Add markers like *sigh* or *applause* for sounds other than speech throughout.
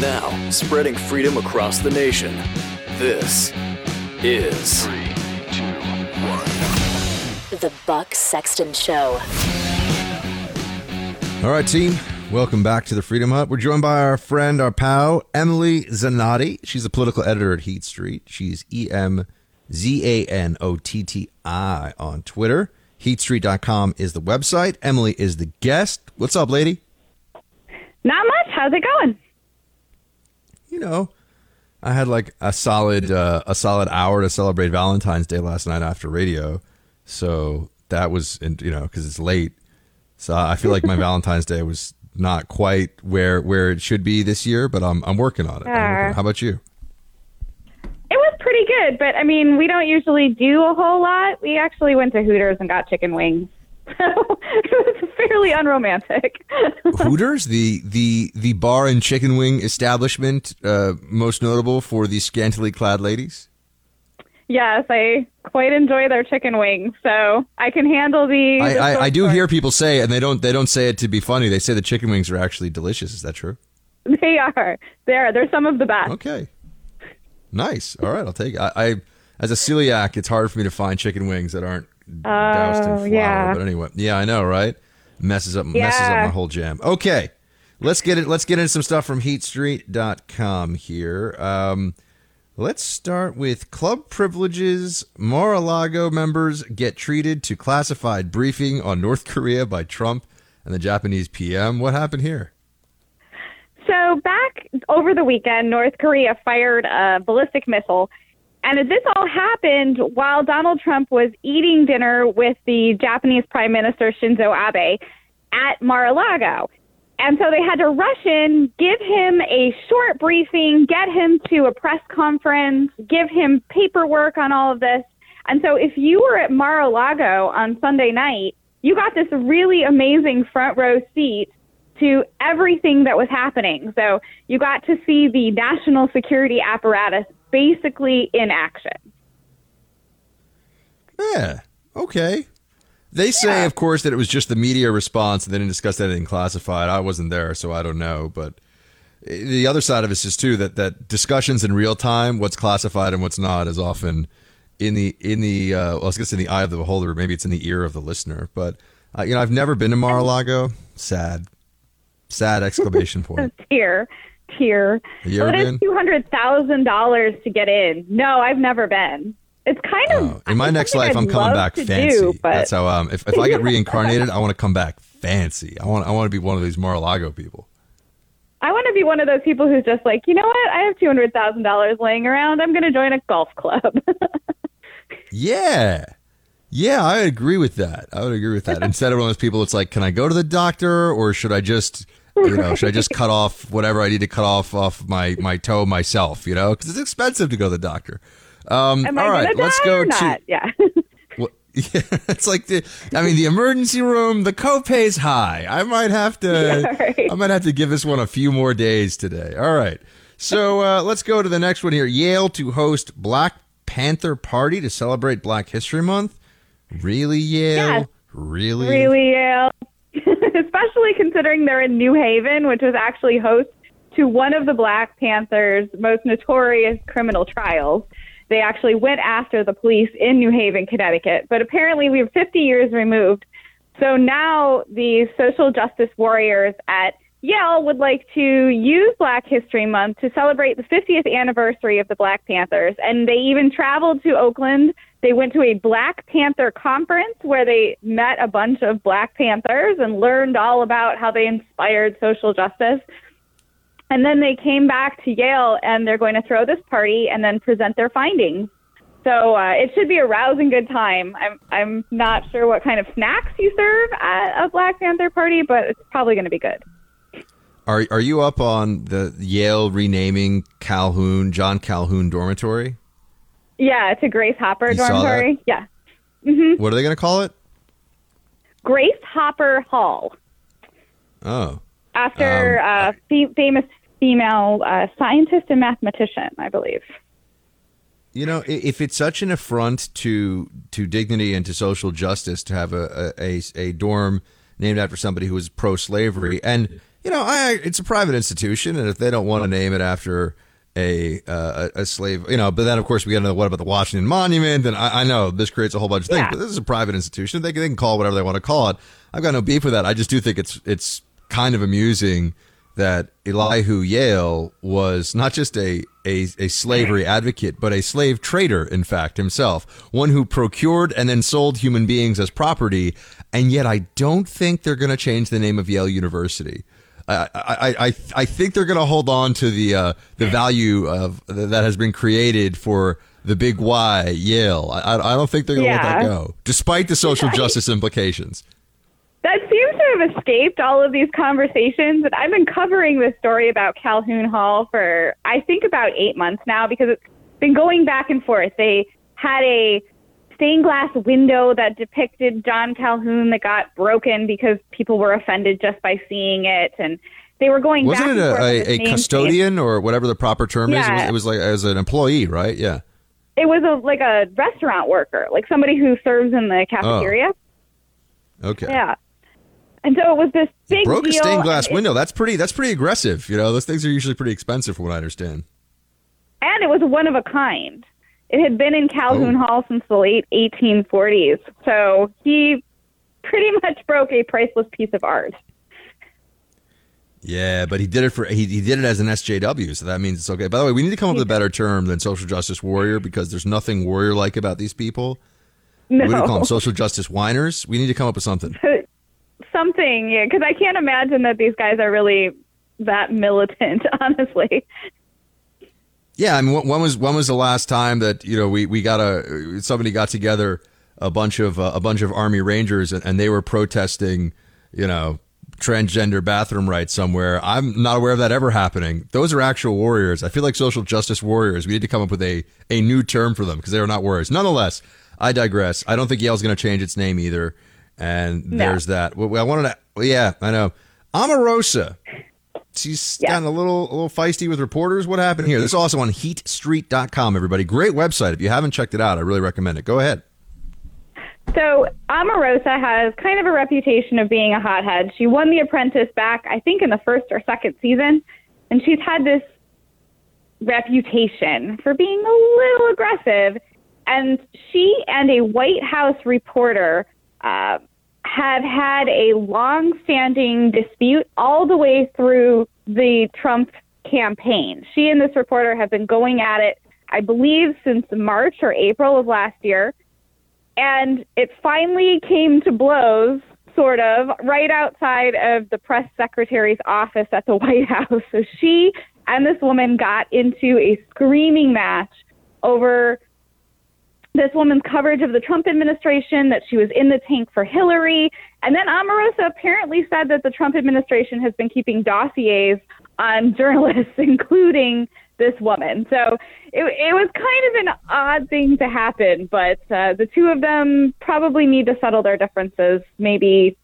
Now, spreading freedom across the nation. This is Three, two, one. The Buck Sexton Show. All right, team. Welcome back to the Freedom Hut. We're joined by our friend, our pal, Emily Zanotti. She's a political editor at Heat Street. She's E M Z A N O T T I on Twitter. Heatstreet.com is the website. Emily is the guest. What's up, lady? Not much. How's it going? You know, I had like a solid uh, a solid hour to celebrate Valentine's Day last night after radio. So that was, and you know, because it's late. So I feel like my *laughs* Valentine's Day was not quite where where it should be this year, but I'm I'm working on it. I'm working on it. How about you? It was pretty good, but I mean, we don't usually do a whole lot. We actually went to Hooters and got chicken wings. So *laughs* it was fairly unromantic. *laughs* Hooters, the the the bar and chicken wing establishment, uh, most notable for the scantily clad ladies. yes, I quite enjoy their chicken wings, so I can handle the. I, the I, I do hear people say, and they don't they don't say it to be funny. They say the chicken wings are actually delicious. Is that true? They are. They're they're some of the best. Okay, nice. All right, I'll take. It. I, I as a celiac, it's hard for me to find chicken wings that aren't doused in Oh, flour. yeah. But anyway, yeah, I know, right? Messes up messes up Yeah. my whole jam. Okay, let's get it. Let's get into some stuff from HeatStreet.com here. Um, let's start with club privileges. Mar-a-Lago members get treated to classified briefing on North Korea by Trump and the Japanese PM. What happened here? So back over the weekend, North Korea fired a ballistic missile. And this all happened while Donald Trump was eating dinner with the Japanese Prime Minister Shinzo Abe at Mar-a-Lago. And so they had to rush in, give him a short briefing, get him to a press conference, give him paperwork on all of this. And so if you were at Mar-a-Lago on Sunday night, you got this really amazing front row seat to everything that was happening. So you got to see the national security apparatus basically in action. Yeah. Okay. They say, of course, that it was just the media response and they didn't discuss anything classified. I wasn't there, so I don't know. But the other side of this it is too that that discussions in real time, what's classified and what's not, is often in the in the uh, well, I was going to say in the eye of the beholder, maybe it's in the ear of the listener. But uh, you know, I've never been to Mar-a-Lago. Sad, sad exclamation *laughs* point. Tear, tear. Have you ever But it's two hundred thousand dollars to get in. No, I've never been. It's kind of Oh, in my next life, I'd I'm coming back fancy. do, but That's how. Um, if, if I get reincarnated, I want to come back fancy. I want I want to be one of these Mar-a-Lago people. I want to be one of those people who's just like, you know what? I have two hundred thousand dollars laying around. I'm going to join a golf club. *laughs* Yeah. Yeah, I agree with that. I would agree with that. Instead of one of those people, it's like, can I go to the doctor or should I just, you know, should I just cut off whatever I need to cut off off my my toe myself? You know, because it's expensive to go to the doctor. Um, Am all I right, let's go to. not? Yeah. *laughs* Well, *laughs* yeah, it's like the. I mean, the emergency room. The copay's high. I might have to. *laughs* Yeah, right. I might have to give this one a few more days today. All right. So uh, let's go to the next one here. Yale to host Black Panther Party to celebrate Black History Month. Really, Yale? Yes. Really? really, Yale. *laughs* especially considering they're in New Haven, which was actually host to one of the Black Panthers' most notorious criminal trials. They actually went after the police in New Haven, Connecticut. But apparently, we are 50 years removed. So now the social justice warriors at Yale would like to use Black History Month to celebrate the 50th anniversary of the Black Panthers. And they even traveled to Oakland. They went to a Black Panther conference where they met a bunch of Black Panthers and learned all about how they inspired social justice. And then they came back to Yale and they're going to throw this party and then present their findings. So uh, it should be a rousing good time. I'm I'm not sure what kind of snacks you serve at a Black Panther party, but it's probably going to be good. Are are you up on the Yale renaming Calhoun John Calhoun dormitory? Yeah, it's a Grace Hopper You dormitory. Yeah, What are they going to call it? Grace Hopper Hall Oh, after Um, uh, fe- famous female uh, scientist and mathematician, I believe. You know, if it's such an affront to to dignity and to social justice to have a a, a, a dorm named after somebody who was pro slavery, and you know, I it's a private institution, and if they don't want to name it after a uh, a slave, you know, but then of course we got to know what about the Washington Monument, and I, I know this creates a whole bunch of things, Yeah. but this is a private institution; they can, they can call it whatever they want to call it. I've got no beef with that. I just do think it's it's kind of amusing that Elihu Yale was not just a, a, a slavery advocate, but a slave trader, in fact, himself. One who procured and then sold human beings as property. And yet, I don't think they're going to change the name of Yale University. I, I, I, I think they're going to hold on to the uh, the value of that has been created for the big Y Yale. I, I don't think they're going to let that go, despite the social justice implications. That seems to have escaped all of these conversations. And I've been covering this story about Calhoun Hall for, I think, about eight months now because it's been going back and forth. They had a stained glass window that depicted John Calhoun that got broken because people were offended just by seeing it. And they were going Wasn't back it a, a, a custodian or whatever the proper term is? It was, it was like as an employee, right? Yeah. It was a like a restaurant worker, like somebody who serves in the cafeteria. Oh. Okay. Yeah. And so it was this big Broke a stained glass it- window. That's pretty. That's pretty aggressive. You know, those things are usually pretty expensive, from what I understand. and it was one of a kind. It had been in Calhoun Oh. Hall since the late 1840s. So he pretty much broke a priceless piece of art. Yeah, but he did it for he, he did it as an SJW, so that means it's okay. By the way, we need to come up with a better term than social justice warrior because there's nothing warrior like about these people. No, we call them? Social justice whiners. We need to come up with something. *laughs* something, yeah, because I can't imagine that these guys are really that militant, *laughs* honestly. Yeah, I mean, when when was when was the last time that you know we we got a somebody got together a bunch of uh, a bunch of Army Rangers and, and they were protesting, you know, transgender bathroom rights somewhere. I'm not aware of that ever happening. Those are actual warriors. I feel like social justice warriors. We need to come up with a a new term for them because they are not warriors. Nonetheless, I digress. I don't think Yale's going to change its name either. And No. there's that. Well, I wanted to. yeah, I know. Omarosa. She's Yeah. gotten a little a little feisty with reporters. What happened here? This is also on heatstreet.com, everybody. Great website. If you haven't checked it out, I really recommend it. Go ahead. So Omarosa has kind of a reputation of being a hothead. She won The Apprentice back, I think, in the first or second season, and she's had this reputation for being a little aggressive. And she and a White House reporter uh, have had a long-standing dispute all the way through the Trump campaign. She and this reporter have been going at it, I believe, since March or April of last year and it finally came to blows sort of right outside of the press secretary's office at the *laughs* White House. So she and this woman got into a screaming match over this woman's coverage of the Trump administration, that she was in the tank for Hillary. And then Omarosa apparently said that the Trump administration has been keeping dossiers on *laughs* journalists, including this woman. So it, it was kind of an odd thing to happen, but uh, the two of them probably need to settle their differences. Maybe,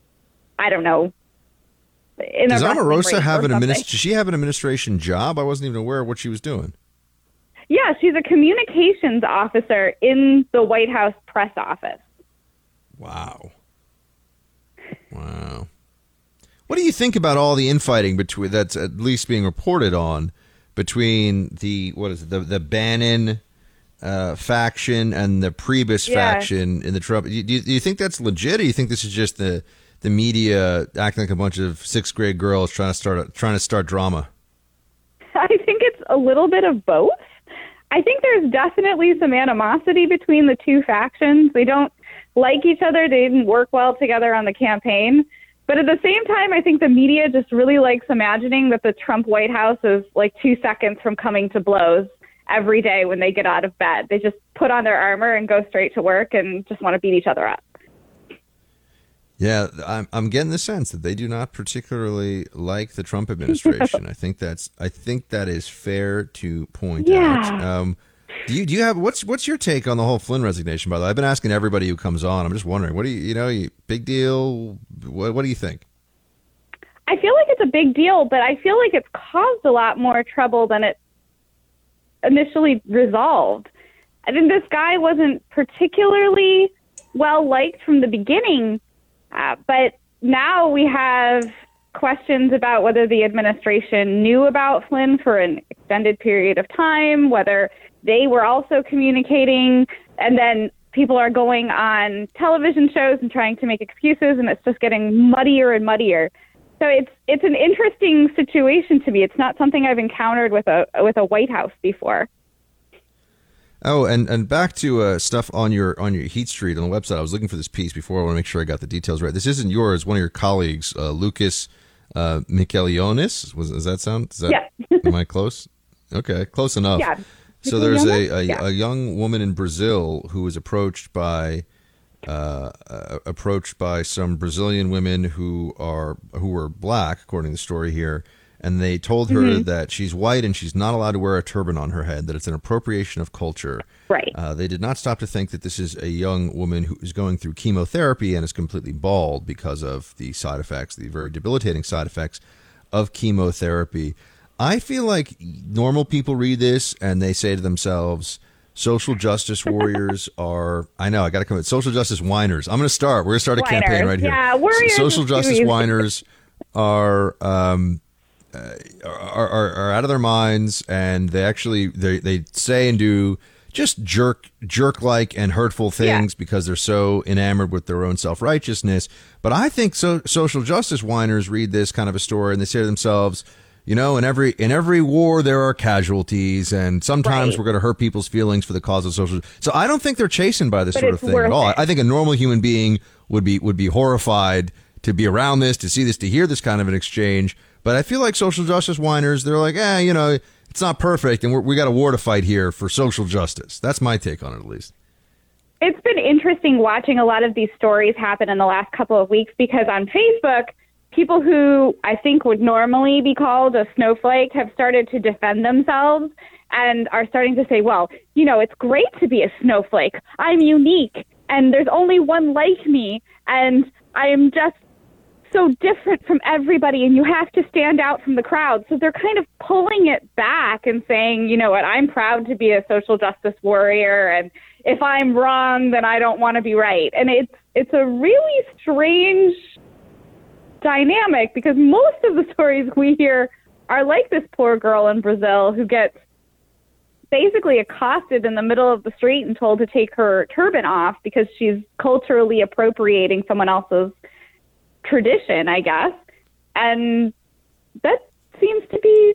I don't know. Does Omarosa have an something. administ- Does she have an administration job? I wasn't even aware of what she was doing. Yeah, she's a communications officer in the White House press office. Wow. Wow. What do you think about all the infighting between that's at least being reported on between the what is it the the Bannon uh, faction and the Priebus Yeah. faction in the Trump? Do you, do you think that's legit, or do you think this is just the the media acting like a bunch of sixth grade girls trying to start trying to start drama? I think it's a little bit of both. I think there's definitely some animosity between the two factions. They don't like each other. They didn't work well together on the campaign. But at the same time, I think the media just really likes imagining that the Trump White House is like two seconds from coming to blows every day when they get out of bed. They just put on their armor and go straight to work and just want to beat each other up. Yeah, I'm I'm getting the sense that they do not particularly like the Trump administration. *laughs* I think that's I think that is fair to point out. Yeah. Um, do you do you have what's what's your take on the whole Flynn resignation? By the way, I've been asking everybody who comes on. I'm just wondering, what do you you know, you, big deal? What what do you think? I feel like it's a big deal, but I feel like it's caused a lot more trouble than it initially resolved. I think this guy wasn't particularly well liked from the beginning, uh, but now we have questions about whether the administration knew about Flynn for an extended period of time, whether they were also communicating, and then people are going on television shows and trying to make excuses, and it's just getting muddier and muddier. So it's it's an interesting situation to me. It's not something I've encountered with a with a White House before. Oh, and, and back to uh, stuff on your on your Heat Street on the website. I was looking for this piece before. I want to make sure I got the details right. This isn't yours. One of your colleagues, uh, Lukas uh, Mikelionis. Was does that sound? Is that, Yeah. *laughs* am I close? Okay, close enough. Yeah. So there's a, a, Yeah. a young woman in Brazil who was approached by uh, uh, approached by some Brazilian women who are who were black, according to the story here, and they told her Mm-hmm. that she's white and she's not allowed to wear a turban on her head. That it's an appropriation of culture. Right. Uh, they did not stop to think that this is a young woman who is going through chemotherapy and is completely bald because of the side effects, the very debilitating side effects of chemotherapy. I feel like normal people read this and they say to themselves, social justice warriors *laughs* are, I know, I got to come, with social justice whiners. I'm going to start. We're going to start a campaign right here. Yeah, warriors social justice whiners are, um, uh, are, are, are out of their minds and they actually they, they say and do just jerk jerk like and hurtful things because they're so enamored with their own self-righteousness but i think so social justice whiners read this kind of a story and they say to themselves you know in every in every war there are casualties and sometimes Right. we're going to hurt people's feelings for the cause of social so i don't think they're chastened by this But sort of thing at all it. i think a normal human being would be would be horrified to be around this, to see this, to hear this kind of an exchange. But I feel like social justice whiners, they're like, eh, you know, it's not perfect, and we got a war to fight here for social justice. That's my take on it, at least. It's been interesting watching a lot of these stories happen in the last couple of weeks because on Facebook, people who I think would normally be called a snowflake have started to defend themselves and are starting to say, well, you know, it's great to be a snowflake. I'm unique and there's only one like me and I am just so different from everybody and you have to stand out from the crowd. So they're kind of pulling it back and saying, you know what, I'm proud to be a social justice warrior and if I'm wrong then I don't want to be right. And it's it's a really strange dynamic because most of the stories we hear are like this poor girl in Brazil who gets basically accosted in the middle of the street and told to take her turban off because she's culturally appropriating someone else's tradition, I guess. And that seems to be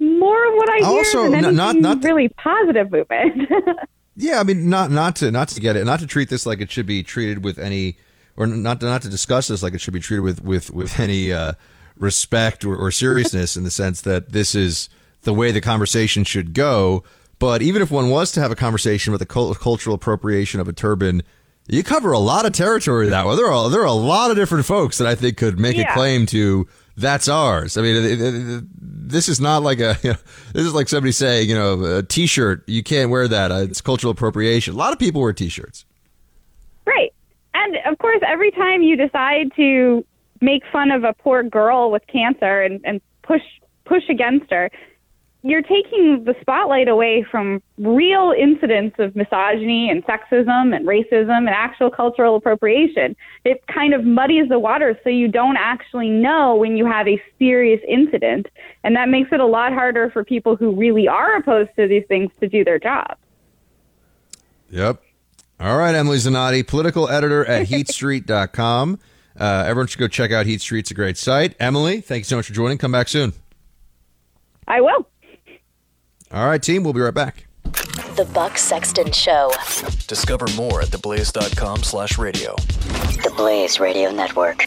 more of what I hear Also, than anything not- not really positive movement. *laughs* Yeah, I mean, not not to not to get it, not to treat this like it should be treated with any, or not to, not to discuss this like it should be treated with with with any uh, respect or, or seriousness in the sense that this is the way the conversation should go. But even if one was to have a conversation with the cultural appropriation of a turban, you cover a lot of territory that way. There are there are a lot of different folks that I think could make a claim to that's ours. I mean, it- it- it- this is not like a *laughs* you know, this is like somebody saying you know a T-shirt you can't wear that. Uh, it's cultural appropriation. A lot of people wear T-shirts. Right. And of course, every time you decide to make fun of a poor girl with cancer and, and push push against her, you're taking the spotlight away from real incidents of misogyny and sexism and racism and actual cultural appropriation. It kind of muddies the waters so you don't actually know when you have a serious incident. And that makes it a lot harder for people who really are opposed to these things to do their job. Yep. All right, Emily Zanotti, political editor at *laughs* heatstreet.com. Uh, everyone should go check out Heat Street. It's a great site. Emily, thank you so much for joining. Come back soon. I will. All right, team, we'll be right back. The Buck Sexton Show. Discover more at theblaze.com slash radio. The Blaze Radio Network.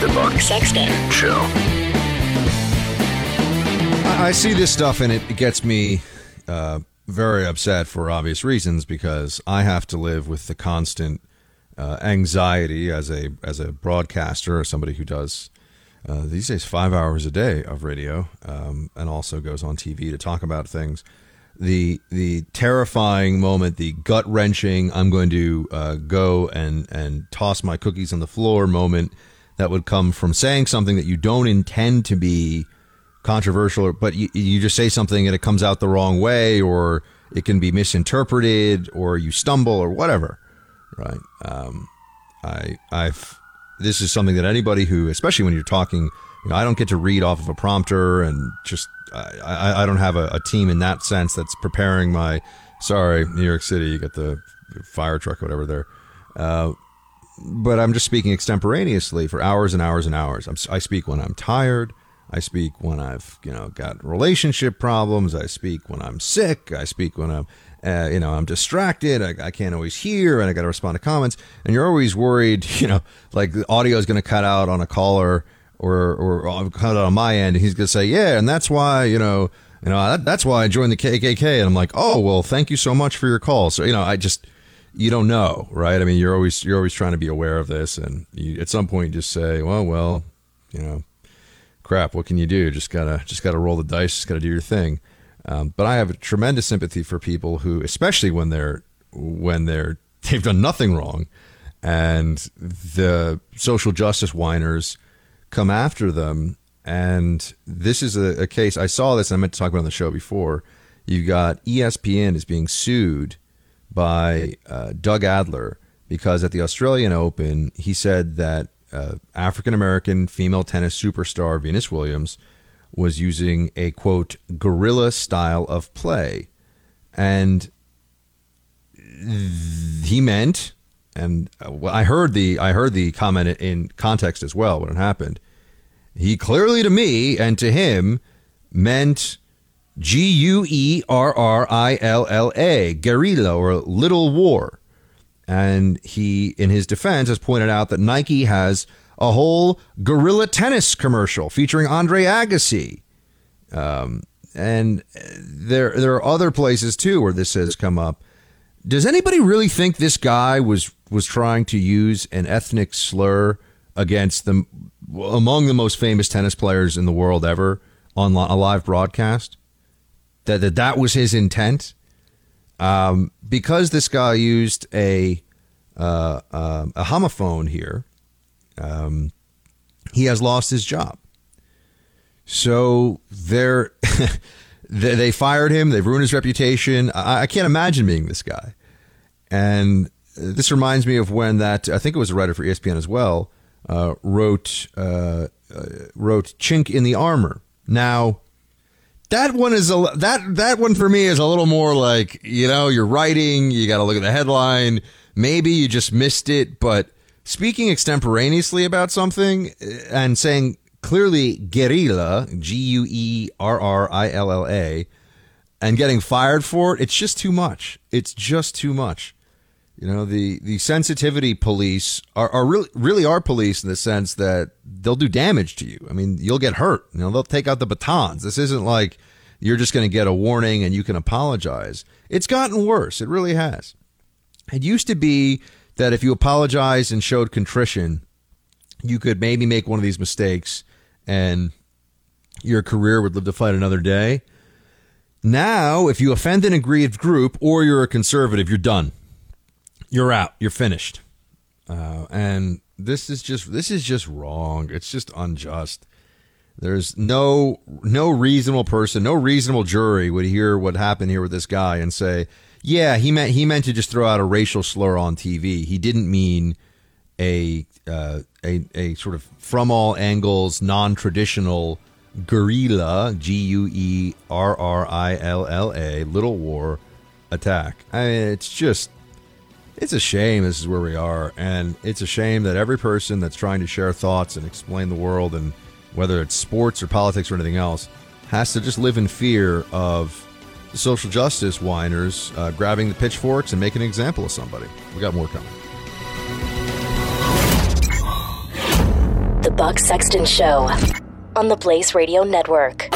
This is the Buck Sexton. Show. I, I see this stuff and it, it gets me uh, very upset for obvious reasons because I have to live with the constant uh, anxiety as a as a broadcaster or somebody who does uh, these days five hours a day of radio um, and also goes on TV to talk about things. The the terrifying moment, the gut wrenching, I'm going to uh, go and and toss my cookies on the floor moment that would come from saying something that you don't intend to be controversial, but you, you just say something and it comes out the wrong way, or it can be misinterpreted, or you stumble, or whatever. Right? Um, I I've this is something that anybody who, especially when you're talking, you know, I don't get to read off of a prompter and just I, I, don't have a, a team in that sense that's preparing my. Sorry, New York City, you got the fire truck, or whatever there. Uh, but I'm just speaking extemporaneously for hours and hours and hours. I'm, I speak when I'm tired. I speak when I've you know got relationship problems. I speak when I'm sick. I speak when I'm uh, you know I'm distracted. I, I can't always hear, and I got to respond to comments. And you're always worried, *laughs* you know, like the audio is going to cut out on a caller or or I'll cut out on my end. And he's going to say, yeah, and that's why you know you know that, that's why I joined the KKK. And I'm like, oh well, thank you so much for your call. So you know, I just you don't know, right? I mean, you're always you're always trying to be aware of this, and you, at some point, just say, well, well, you know, crap, what can you do? Just gotta just gotta roll the dice, just gotta do your thing. Um, but I have a tremendous sympathy for people who, especially when they're when they're *laughs* they've done nothing wrong, and the social justice whiners come after them. And this is a, a case I saw this, and I meant to talk about on the show before. You've got ESPN is being sued by uh, Doug Adler because at the Australian Open, he said that uh, African American female tennis superstar Venus Williams was using a quote guerrilla style of play, and he meant, and uh, I heard the I heard the comment in context as well when it happened. He clearly to me and to him meant G U E R R I L L A, guerrilla or little war. And he, in his defense, has pointed out that Nike has a whole guerrilla tennis commercial featuring Andre Agassi. Um, and there, there are other places too where this has come up. Does anybody really think this guy was was trying to use an ethnic slur against the among the most famous tennis players in the world ever on a live broadcast? That that, that was his intent? um, because this guy used a uh, uh, a homophone here, um, he has lost his job. So they're *laughs* they, they fired him. They've ruined his reputation. I, I can't imagine being this guy. And this reminds me of when that I think it was a writer for ESPN as well uh, wrote uh, uh, wrote "Chink in the Armor." Now, that one is a that that one for me is a little more like you know you're writing, you got to look at the headline. Maybe you just missed it, but speaking extemporaneously about something uh, and saying clearly guerrilla, G U E R R I L L A, and getting fired for it, it's just too much. It's just too much. You know, the, the sensitivity police are, are really really are police in the sense that they'll do damage to you. I mean, you'll get hurt. You know, they'll take out the batons. This isn't like you're just going to get a warning and you can apologize. It's gotten worse. It really has. It used to be that if you apologized and showed contrition, you could maybe make one of these mistakes and your career would live to fight another day. Now, if you offend an aggrieved group or you're a conservative, you're done. You're out. You're finished. Uh, and this is just this is just wrong. It's just unjust. There's no no reasonable person, no reasonable jury would hear what happened here with this guy and say, "Yeah, he meant he meant to just throw out a racial slur on TV. He didn't mean a uh, a a sort of from all angles non-traditional guerrilla G U E R R I L L A little war attack. I mean, it's just it's a shame this is where we are, and it's a shame that every person that's trying to share thoughts and explain the world, and whether it's sports or politics or anything else, has to just live in fear of the social justice whiners uh, grabbing the pitchforks and making an example of somebody. We got more coming. The Buck Sexton Show on the Blaze Radio Network.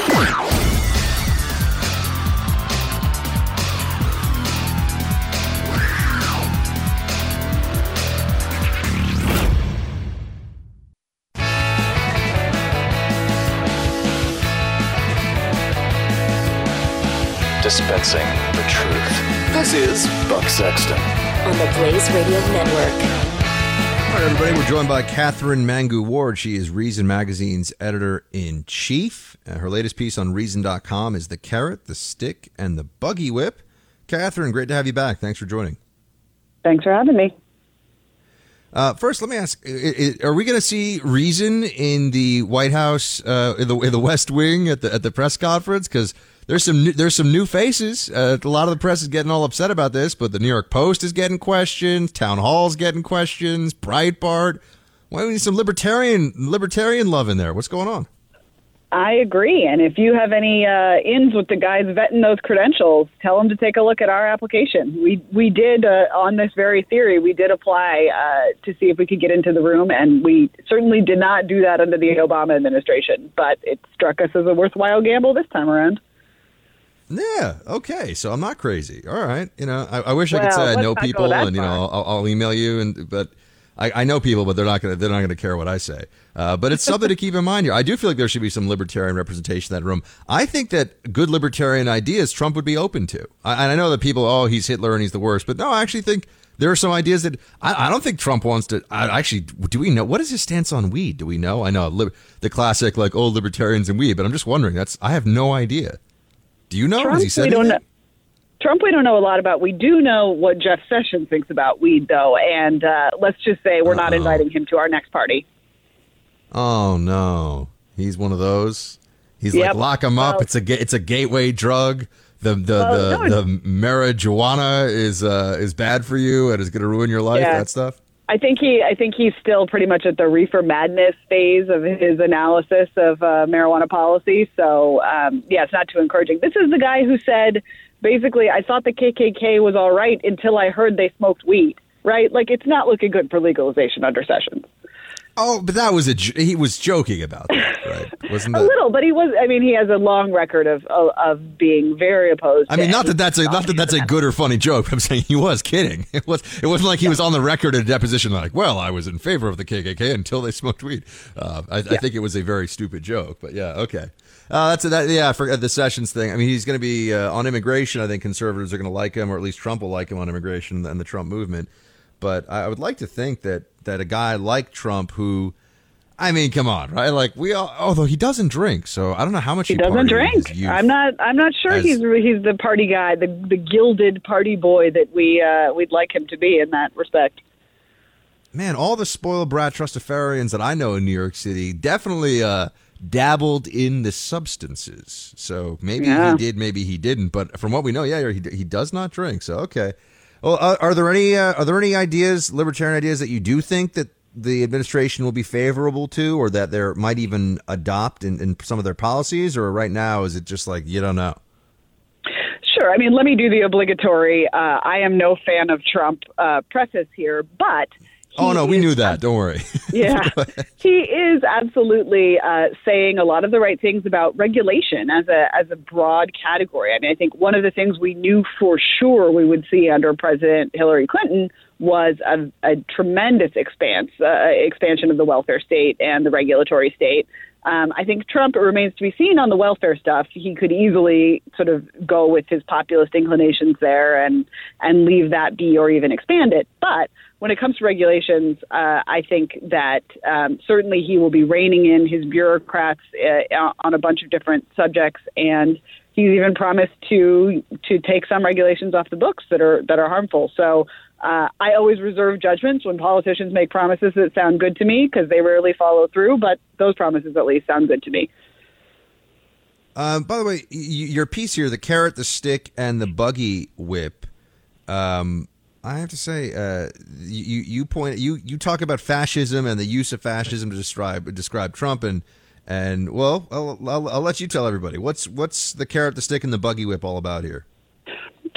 Is Buck Sexton. On the Blaze Radio Network. All right, everybody, we're joined by Katherine Mangu-Ward. She is Reason Magazine's editor in chief. Uh, her latest piece on Reason.com is The Carrot, the Stick, and the Buggy Whip. Katherine, great to have you back. Thanks for joining. Thanks for having me. Uh, first, let me ask: i- i- Are we going to see Reason in the White House, uh, in the in the West Wing at the at the press conference? Because there's some new, there's some new faces. Uh, a lot of the press is getting all upset about this, but the New York Post is getting questions. Townhall's getting questions. Breitbart. Why do we need some libertarian libertarian love in there? What's going on? I agree. And if you have any uh, ins with the guys vetting those credentials, tell them to take a look at our application. We we did uh, on this very theory. We did apply uh, to see if we could get into the room, and we certainly did not do that under the Obama administration. But it struck us as a worthwhile gamble this time around. Yeah. Okay. So I'm not crazy. All right. You know, I, I wish I could say I know people, and you know. I'll, I'll email you, and but I, I know people, but they're not gonna they're not gonna care what I say. Uh, but it's something to keep in mind here. I do feel like there should be some libertarian representation in that room. I think that good libertarian ideas Trump would be open to. I, and I know that people, oh, he's Hitler and he's the worst, but no, I actually think there are some ideas that I, I don't think Trump wants to. I actually, do we know what is his stance on weed? Do we know? I know li- the classic like old libertarians and weed, but I'm just wondering. That's I have no idea. Do you know? Trump, Has he said we don't know. Trump, we don't know a lot about. We do know what Jeff Sessions thinks about weed, though, and uh, let's just say we're not Uh-oh. inviting him to our next party. Oh no, he's one of those. He's Yep. like lock him up. Well- it's a it's a gateway drug. The the Well, the, no, the marijuana is uh is bad for you and is going to ruin your life. Yeah. That stuff. I think he, I think he's still pretty much at the reefer madness phase of his analysis of uh, marijuana policy. So, um, yeah, it's not too encouraging. This is the guy who said, basically, I thought the KKK was all right until I heard they smoked weed. Right? Like, it's not looking good for legalization under Sessions. Oh, but that was a he was joking about that, *laughs* right? Wasn't that A little, but he was. I mean, he has a long record of of, of being very opposed. I mean, to not that that's a not that that's a good or funny joke. I'm saying he was kidding. *laughs* It was it wasn't like he was on the record at a deposition like, well, I was in favor of the KKK until they *laughs* smoked weed. Uh, I, I think it was a very stupid joke, but yeah, okay. Uh, that's that. Yeah, for the Sessions thing. I mean, he's going to be uh, on immigration. I think conservatives are going to like him, or at least Trump will like him on immigration and the Trump movement. But I I would like to think that that a guy like Trump, who I mean, come on, right? Like we all, although he doesn't drink, so I don't know how much he, He doesn't drink. I'm not. I'm not sure As- he's he's the party guy, the the gilded party boy that we uh, we'd like him to be in that respect. Man, all the spoiled brat trustafarians that I know in New York City definitely uh, dabbled in the substances. So maybe Yeah. he did, maybe he didn't. But from what we know, yeah, he, he does not drink. So okay. Well, uh, are there any uh, are there any ideas, libertarian ideas, that you do think that the administration will be favorable to, or that they might even adopt in, in some of their policies? Or right now, is it just like you don't know? Sure. I mean, let me do the obligatory. Uh, I am no fan of Trump uh, preface here, but Oh no, we knew that. Don't worry. *laughs* yeah, *laughs* he is absolutely uh, saying a lot of the right things about regulation as a as a broad category. I mean, I think one of the things we knew for sure we would see under President Hillary Clinton was a, a tremendous expanse uh, expansion of the welfare state and the regulatory state. Um, I think Trump it remains to be seen on the welfare stuff. He could easily sort of go with his populist inclinations there and and leave that be or even expand it. But when it comes to regulations, uh, I think that um, certainly he will be reining in his bureaucrats uh, on a bunch of different subjects, and he's even promised to to take some regulations off the books that are that are harmful. So. Uh, I always reserve judgments when politicians make promises that sound good to me because they rarely follow through, but those promises at least sound good to me. Um, by the way, your piece here, the carrot, the stick, and the buggy whip. Um, I have to say, uh, you you point you you talk about fascism and the use of fascism to describe describe Trump and and well, I'll, I'll, I'll let you tell everybody what's what's the carrot, the stick, and the buggy whip all about here.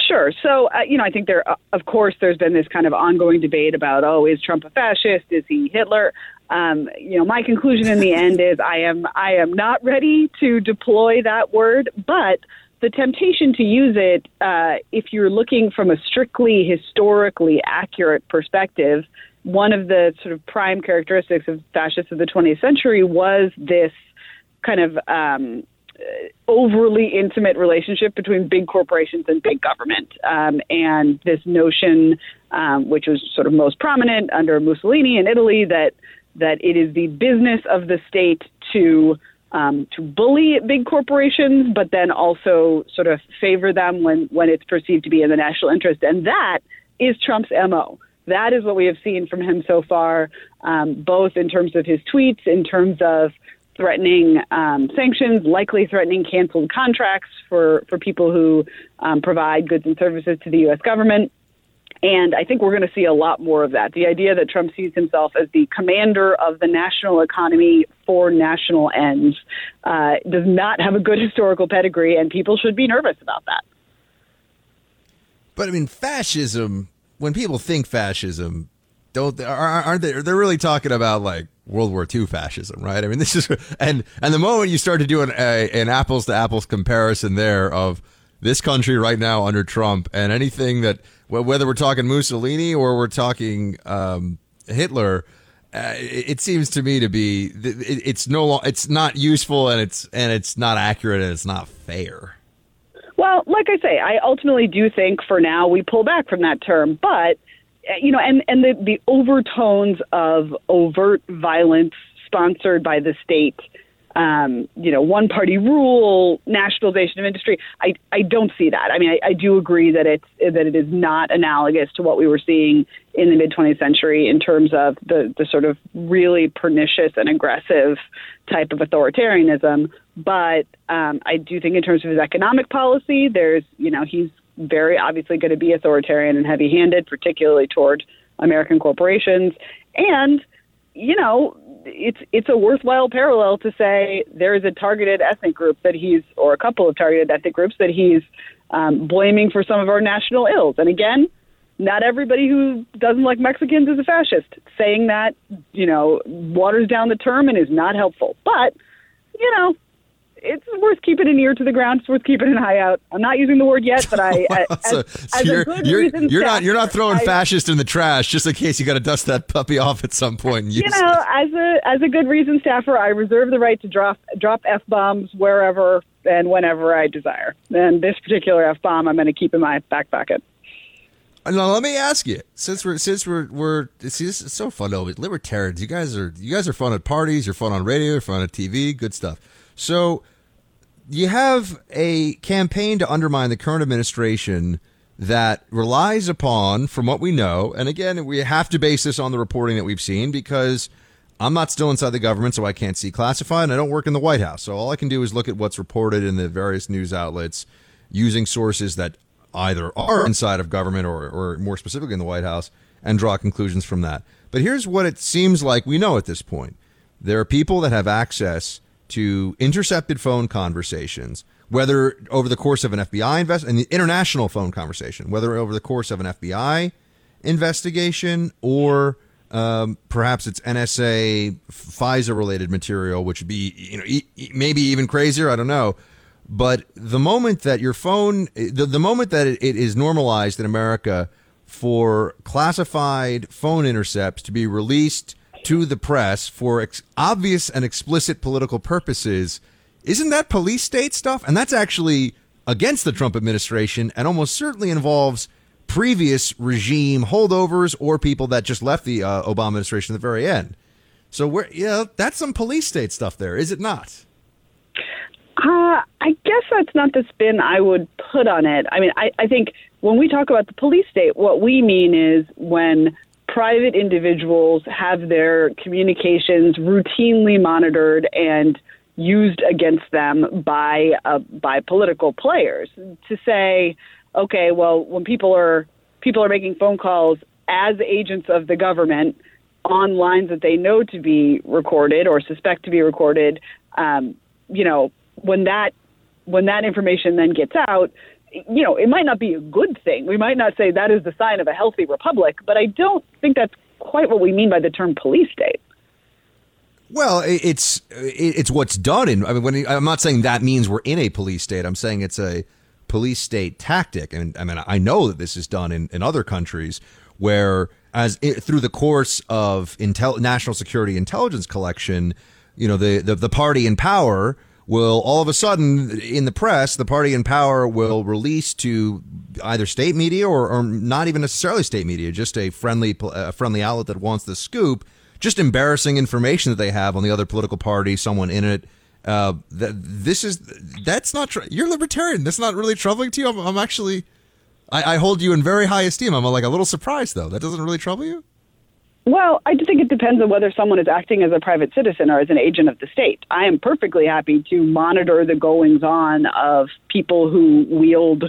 Sure. So, uh, you know, I think there, uh, of course, there's been this kind of ongoing debate about, oh, is Trump a fascist? Is he Hitler? Um, you know, my conclusion in the end is I am I am not ready to deploy that word, but the temptation to use it, uh, if you're looking from a strictly historically accurate perspective, one of the sort of prime characteristics of fascists of the 20th century was this kind of um, overly intimate relationship between big corporations and big government. Um, and this notion, um, which was sort of most prominent under Mussolini in Italy, that that it is the business of the state to um, to bully big corporations, but then also sort of favor them when when it's perceived to be in the national interest. And that is Trump's mo. That is what we have seen from him so far, um, both in terms of his tweets, in terms of threatening um, sanctions, likely threatening canceled contracts for, for people who um, provide goods and services to the U.S. government. And I think we're going to see a lot more of that. The idea that Trump sees himself as the commander of the national economy for national ends uh, does not have a good historical pedigree, and people should be nervous about that. But I mean, fascism. When people think fascism, don't aren't they? They're really talking about like World War II fascism, right? I mean, this is *laughs* and and the moment you start to do an a, an apples to apples comparison there of this country right now under Trump and anything that whether we're talking Mussolini or we're talking um, Hitler. Uh, it seems to me to be it- it's no it's not useful and it's and it's not accurate and it's not fair. Well, like I say, I ultimately do think for now we pull back from that term, but uh, you know, and and the the overtones of overt violence sponsored by the state, um, you know, one party rule, nationalization of industry. I I don't see that. I mean, I, I do agree that it's that it is not analogous to what we were seeing in the mid 20th century in terms of the the sort of really pernicious and aggressive type of authoritarianism. But um, I do think in terms of his economic policy, there's you know he's very obviously going to be authoritarian and heavy-handed, particularly toward American corporations. And you know, it's it's a worthwhile parallel to say there is a targeted ethnic group that he's, or a couple of targeted ethnic groups that he's um, blaming for some of our national ills. And again, not everybody who doesn't like Mexicans is a fascist. Saying that, you know, waters down the term and is not helpful. But, you know, it's worth keeping an ear to the ground. It's worth keeping an eye out. I'm not using the word yet, but I, *laughs* as, so, as so a you're you're, not you're not throwing I- fascist in the trash just in case you got to dust that puppy off at some point you know, it. as a as a good reason staffer, I reserve the right to drop drop f bombs wherever and whenever I desire. And this particular f bomb, I'm going to keep in my back pocket. Now let me ask you, since we're since we're we're see this is so fun though. Libertarians, you guys are you guys are fun at parties. You're fun on radio. You're fun on TV. Good stuff. So you have a campaign to undermine the current administration that relies upon, from what we know, and again, we have to base this on the reporting that we've seen because I'm not still inside the government, so I can't see classified, and I don't work in the White House. So all I can do is look at what's reported in the various news outlets using sources that either are inside of government or, or more specifically in the White House and draw conclusions from that. But here's what it seems like we know at this point there are people that have access to intercepted phone conversations, whether over the course of an FBI invest and the international phone conversation, whether over the course of an FBI investigation or um, perhaps it's NSA FISA related material, which would be you know e- maybe even crazier. I don't know. But the moment that your phone, the, the moment that it, it is normalized in America for classified phone intercepts to be released to the press for ex- obvious and explicit political purposes, isn't that police state stuff? And that's actually against the Trump administration and almost certainly involves previous regime holdovers or people that just left the uh, Obama administration at the very end. So we're yeah, that's some police state stuff there, is it not? Uh, I guess that's not the spin I would put on it. I mean, I, I think when we talk about the police state, what we mean is when private individuals have their communications routinely monitored and used against them by uh, by political players to say, okay, well, when people are people are making phone calls as agents of the government on lines that they know to be recorded or suspect to be recorded, um, you know, when that when that information then gets out, you know, it might not be a good thing. We might not say that is the sign of a healthy republic, but I don't think that's quite what we mean by the term police state. Well, it's it's what's done in. I mean, when I'm not saying that means we're in a police state. I'm saying it's a police state tactic, and I mean I know that this is done in, in other countries where, as it, through the course of intel, national security intelligence collection, you know, the, the the party in power will all of a sudden in the press the party in power will release to either state media or, or not even necessarily state media just a friendly a friendly outlet that wants the scoop just embarrassing information that they have on the other political party someone in it. Uh, that this is that's not tr- you're libertarian. That's not really troubling to you? I'm, I'm actually I, I hold you in very high esteem. I'm like a little surprised though. That doesn't really trouble you well, I think it depends on whether someone is acting as a private citizen or as an agent of the state. I am perfectly happy to monitor the goings on of people who wield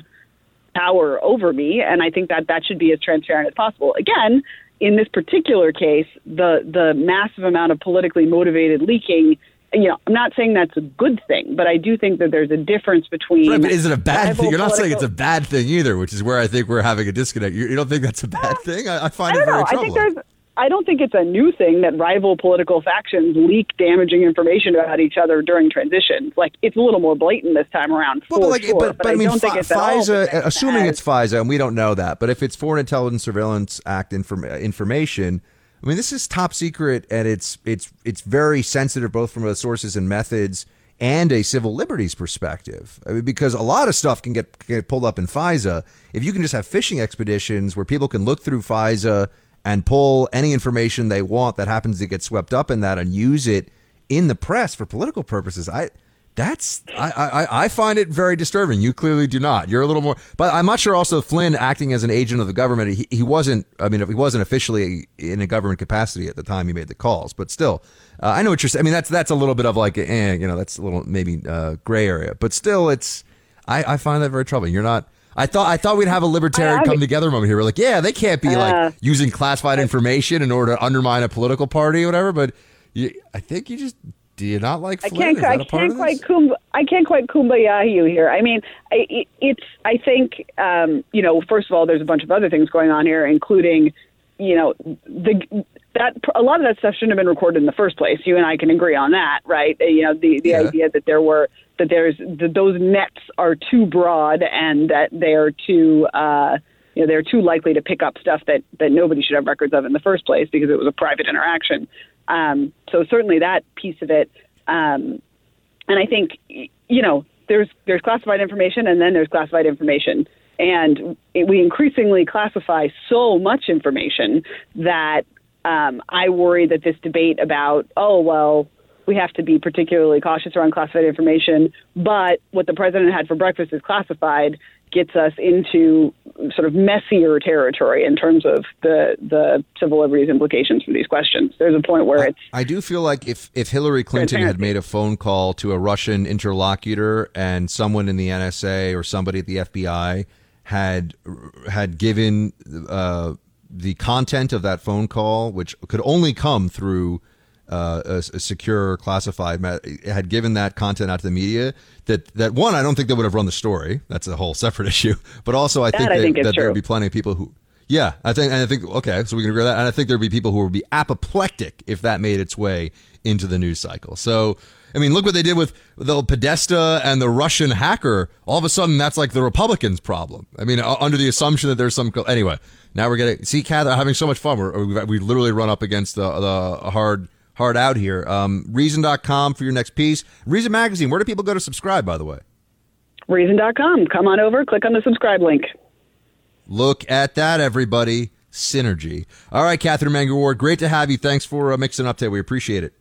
power over me, and I think that that should be as transparent as possible. Again, in this particular case, the the massive amount of politically motivated leaking you know, I'm not saying that's a good thing, but I do think that there's a difference between. Right, but is it a bad thing? You're not saying it's a bad thing either, which is where I think we're having a disconnect. You, you don't think that's a bad uh, thing? I, I find I it very know. troubling. I think there's. I don't think it's a new thing that rival political factions leak damaging information about each other during transitions. Like it's a little more blatant this time around. Well, but, like, sure, but, but, I, mean, don't think it's FISA, assuming it's FISA, and we don't know that, but if it's Foreign Intelligence Surveillance Act inform- information, I mean, this is top secret, and it's it's it's very sensitive, both from a sources and methods and a civil liberties perspective. I mean, because a lot of stuff can get, get pulled up in FISA. If you can just have fishing expeditions where people can look through FISA and pull any information they want that happens to get swept up in that and use it in the press for political purposes, I that's I, I I find it very disturbing. You clearly do not. You're a little more, but I'm not sure. Also, Flynn acting as an agent of the government, he, he wasn't. I mean, he wasn't officially in a government capacity at the time he made the calls, but still, uh, I know what you're saying. I mean, that's that's a little bit of like, eh, you know, that's a little maybe uh, gray area, but still, it's. I, I find that very troubling. You're not. I thought I thought we'd have a libertarian I- I come together moment here. We're like, yeah, they can't be Uh, like using classified information in order to undermine a political party or whatever. But you, I think you just do you not like I can't. I can't quite this? kum. I can't quite kumbaya you here. I mean, I, it, it's. I think um, you know. First of all, there's a bunch of other things going on here, including you know the that a lot of that stuff shouldn't have been recorded in the first place. You and I can agree on that, right? Uh, You know, the the Yeah. idea that there were that there's that those nets are too broad and that they are too. Uh, you know, they're too likely to pick up stuff that, that nobody should have records of in the first place because it was a private interaction. Um, so certainly that piece of it. Um, and I think, you know, there's there's classified information and then there's classified information. And we increasingly classify so much information that um, I worry that this debate about, oh, well, we have to be particularly cautious around classified information, but what the president had for breakfast is classified gets us into sort of messier territory in terms of the the civil liberties implications for these questions. There's a point where it's. I do feel like if if Hillary Clinton had made a phone call to a Russian interlocutor and someone in the NSA or somebody at the FBI had had given uh, the content of that phone call, which could only come through uh, a, a, secure classified had given that content out to the media that that one I don't think they would have run the story. That's a whole separate *laughs* issue. But also I that think, I think that there would be plenty of people who yeah I think and I think okay so we can agree with that. And I think there'd be people who would be apoplectic if that made its way into the news cycle. So I mean look what they did with the Podesta and the Russian hacker all of a sudden that's like the Republicans problem I mean under the assumption that there's some anyway now we're getting see Kath having so much fun we're, we literally run up against the the hard hard out here. Um, Reason.com for your next piece. Reason Magazine, where do people go to subscribe, by the way? Reason.com. Come on over, click on the subscribe link. Look at that, everybody. Synergy. All right, Katherine Mangu-Ward, great to have you. Thanks for uh, mixing up today. We appreciate it.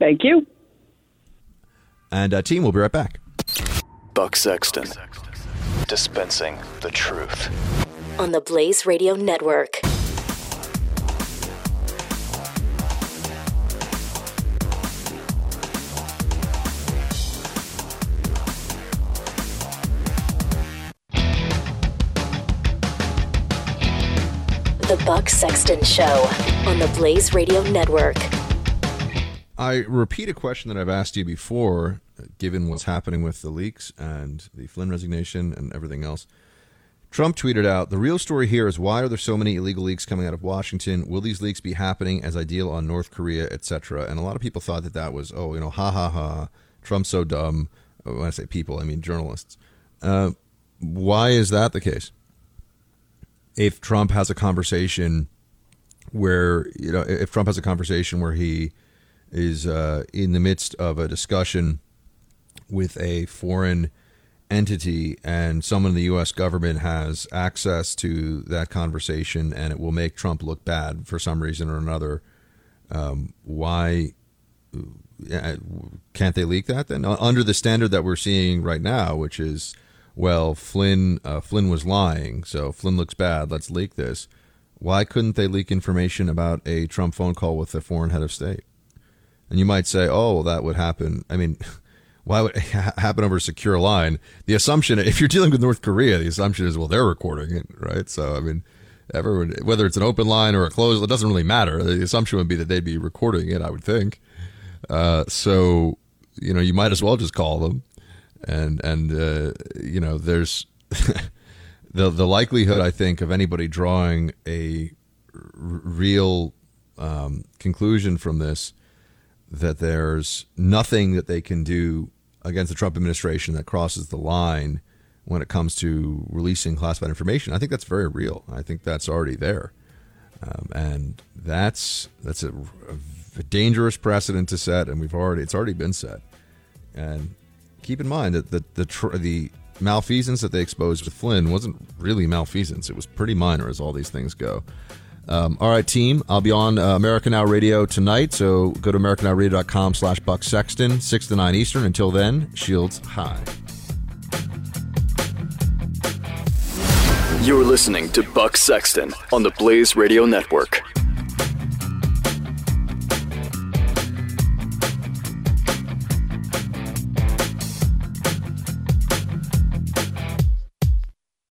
Thank you. And uh, team, we'll be right back. Buck Sexton, dispensing the truth. On the Blaze Radio Network. The Buck Sexton Show on the Blaze Radio Network. I repeat a question that I've asked you before, given what's happening with the leaks and the Flynn resignation and everything else. Trump tweeted out, The real story here is why are there so many illegal leaks coming out of Washington? Will these leaks be happening as I deal on North Korea, etc.? And a lot of people thought that that was, oh, you know, ha ha ha, Trump's so dumb. When I say people, I mean journalists. Uh, why is that the case? if Trump has a conversation where you know if Trump has a conversation where he is uh, in the midst of a discussion with a foreign entity and someone in the U.S. government has access to that conversation and it will make Trump look bad for some reason or another, um, why uh, can't they leak that then under the standard that we're seeing right now, which is well, Flynn uh, Flynn was lying, so Flynn looks bad. Let's leak this. Why couldn't they leak information about a Trump phone call with a foreign head of state? And you might say, "Oh, well, that would happen." I mean, *laughs* why would *laughs* it happen over a secure line? The assumption, if you're dealing with North Korea, the assumption is, well, they're recording it, right? So, I mean, everyone, whether it's an open line or a closed, it doesn't really matter. The assumption would be that they'd be recording it. I would think. Uh, so, you know, you might as well just call them and and uh, you know there's *laughs* the the likelihood I think of anybody drawing a r- real um, conclusion from this that there's nothing that they can do against the Trump administration that crosses the line when it comes to releasing classified information. I think that's very real. I think that's already there, um, and that's that's a, a dangerous precedent to set, and we've already it's already been set, and keep in mind that the the tr- the malfeasance that they exposed with Flynn wasn't really malfeasance. It was pretty minor as all these things go. Um, all right, team. I'll be on uh, America Now Radio tonight, so go to americanowradio.com slash Buck Sexton, 6 to 9 Eastern. Until then, shields high. You're listening to Buck Sexton on the Blaze Radio Network.